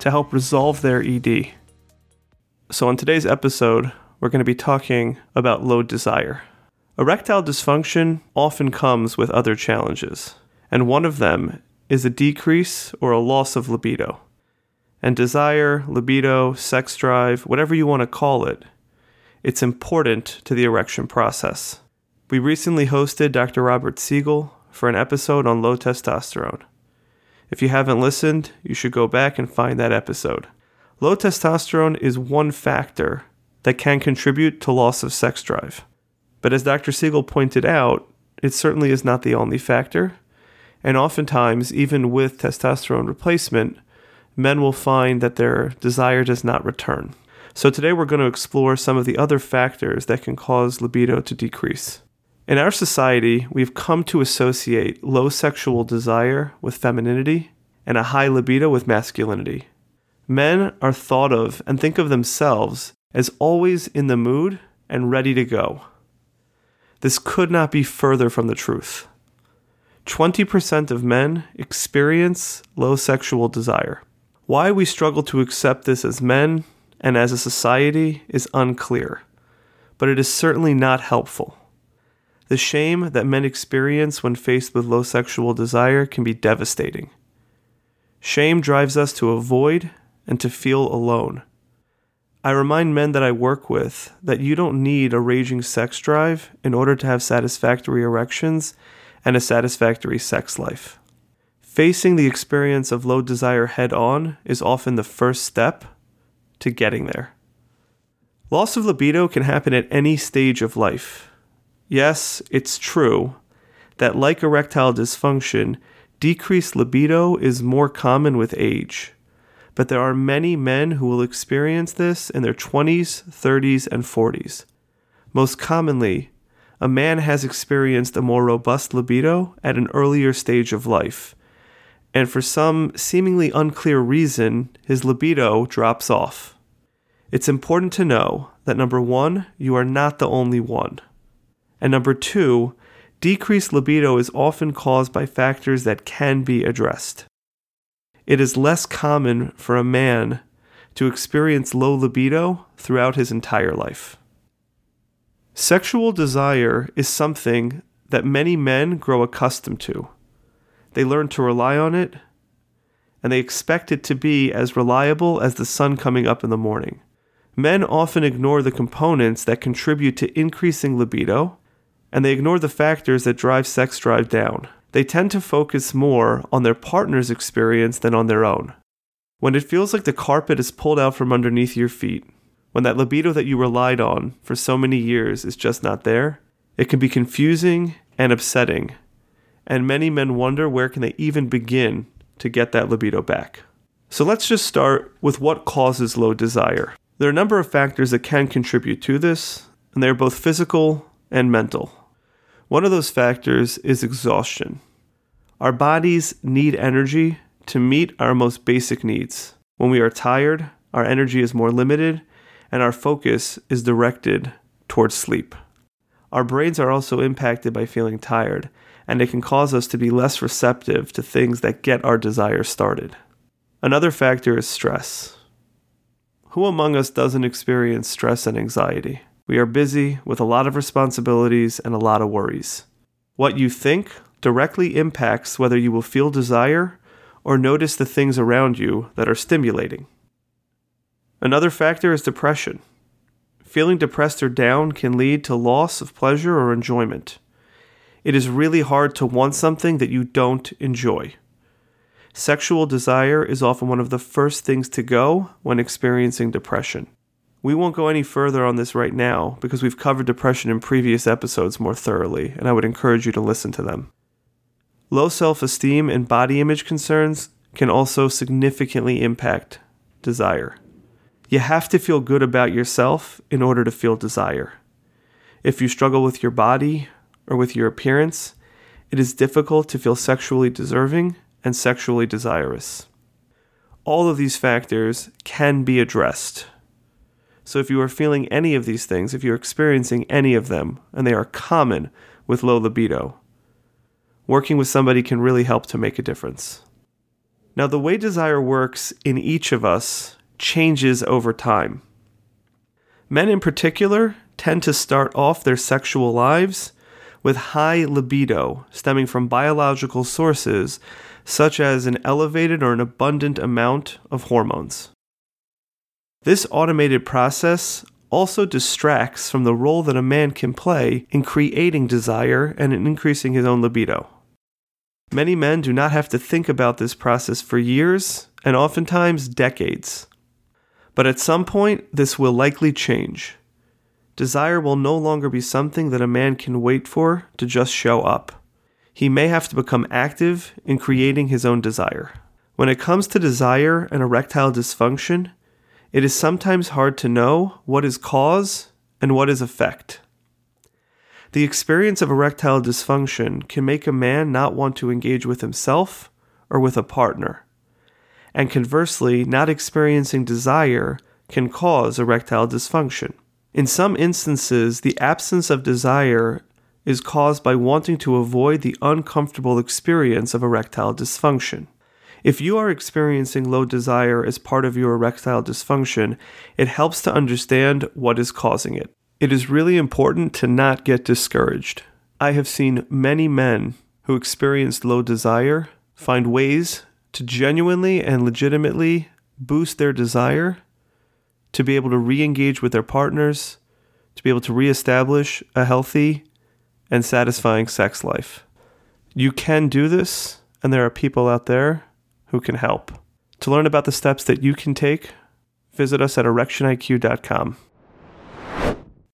to help resolve their ED. So, on today's episode, we're going to be talking about low desire. Erectile dysfunction often comes with other challenges, and one of them is a decrease or a loss of libido. And desire, libido, sex drive, whatever you want to call it, it's important to the erection process. We recently hosted Dr. Robert Siegel for an episode on low testosterone. If you haven't listened, you should go back and find that episode. Low testosterone is one factor that can contribute to loss of sex drive. But as Dr. Siegel pointed out, it certainly is not the only factor. And oftentimes, even with testosterone replacement, men will find that their desire does not return. So today we're going to explore some of the other factors that can cause libido to decrease. In our society, we've come to associate low sexual desire with femininity and a high libido with masculinity. Men are thought of and think of themselves as always in the mood and ready to go. This could not be further from the truth. 20% of men experience low sexual desire. Why we struggle to accept this as men and as a society is unclear, but it is certainly not helpful. The shame that men experience when faced with low sexual desire can be devastating. Shame drives us to avoid and to feel alone. I remind men that I work with that you don't need a raging sex drive in order to have satisfactory erections and a satisfactory sex life. Facing the experience of low desire head on is often the first step to getting there. Loss of libido can happen at any stage of life. Yes, it's true that, like erectile dysfunction, decreased libido is more common with age but there are many men who will experience this in their 20s, 30s, and 40s. Most commonly, a man has experienced a more robust libido at an earlier stage of life, and for some seemingly unclear reason, his libido drops off. It's important to know that number one, you are not the only one. And number two, decreased libido is often caused by factors that can be addressed it is less common for a man to experience low libido throughout his entire life. Sexual desire is something that many men grow accustomed to. They learn to rely on it, and they expect it to be as reliable as the sun coming up in the morning. Men often ignore the components that contribute to increasing libido, and they ignore the factors that drive sex drive down they tend to focus more on their partner's experience than on their own. When it feels like the carpet is pulled out from underneath your feet, when that libido that you relied on for so many years is just not there, it can be confusing and upsetting, and many men wonder where can they even begin to get that libido back. So let's just start with what causes low desire. There are a number of factors that can contribute to this, and they're both physical and mental. One of those factors is exhaustion. Our bodies need energy to meet our most basic needs. When we are tired, our energy is more limited and our focus is directed towards sleep. Our brains are also impacted by feeling tired, and it can cause us to be less receptive to things that get our desire started. Another factor is stress. Who among us doesn't experience stress and anxiety? We are busy with a lot of responsibilities and a lot of worries. What you think directly impacts whether you will feel desire or notice the things around you that are stimulating. Another factor is depression. Feeling depressed or down can lead to loss of pleasure or enjoyment. It is really hard to want something that you don't enjoy. Sexual desire is often one of the first things to go when experiencing depression. We won't go any further on this right now because we've covered depression in previous episodes more thoroughly, and I would encourage you to listen to them. Low self esteem and body image concerns can also significantly impact desire. You have to feel good about yourself in order to feel desire. If you struggle with your body or with your appearance, it is difficult to feel sexually deserving and sexually desirous. All of these factors can be addressed. So, if you are feeling any of these things, if you're experiencing any of them, and they are common with low libido, working with somebody can really help to make a difference. Now, the way desire works in each of us changes over time. Men in particular tend to start off their sexual lives with high libido stemming from biological sources such as an elevated or an abundant amount of hormones. This automated process also distracts from the role that a man can play in creating desire and in increasing his own libido. Many men do not have to think about this process for years and oftentimes decades. But at some point, this will likely change. Desire will no longer be something that a man can wait for to just show up. He may have to become active in creating his own desire. When it comes to desire and erectile dysfunction, it is sometimes hard to know what is cause and what is effect. The experience of erectile dysfunction can make a man not want to engage with himself or with a partner. And conversely, not experiencing desire can cause erectile dysfunction. In some instances, the absence of desire is caused by wanting to avoid the uncomfortable experience of erectile dysfunction. If you are experiencing low desire as part of your erectile dysfunction, it helps to understand what is causing it. It is really important to not get discouraged. I have seen many men who experienced low desire find ways to genuinely and legitimately boost their desire, to be able to re engage with their partners, to be able to reestablish a healthy and satisfying sex life. You can do this, and there are people out there who can help. To learn about the steps that you can take, visit us at erectioniq.com.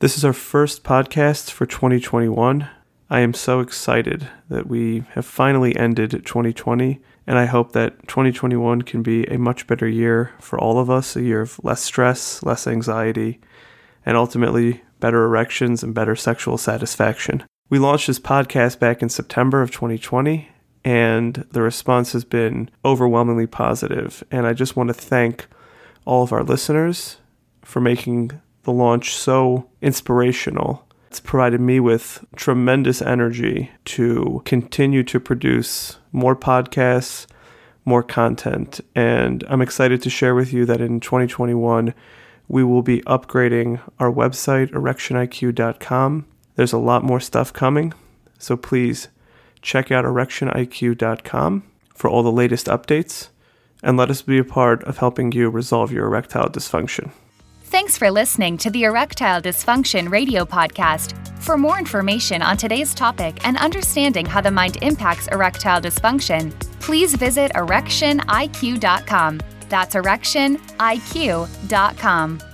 This is our first podcast for 2021. I am so excited that we have finally ended 2020, and I hope that 2021 can be a much better year for all of us a year of less stress, less anxiety, and ultimately better erections and better sexual satisfaction. We launched this podcast back in September of 2020, and the response has been overwhelmingly positive. And I just want to thank all of our listeners for making the launch so inspirational. It's provided me with tremendous energy to continue to produce more podcasts, more content. And I'm excited to share with you that in 2021, we will be upgrading our website, erectioniq.com. There's a lot more stuff coming, so please check out erectioniq.com for all the latest updates and let us be a part of helping you resolve your erectile dysfunction. Thanks for listening to the Erectile Dysfunction Radio Podcast. For more information on today's topic and understanding how the mind impacts erectile dysfunction, please visit erectioniq.com. That's erectioniq.com.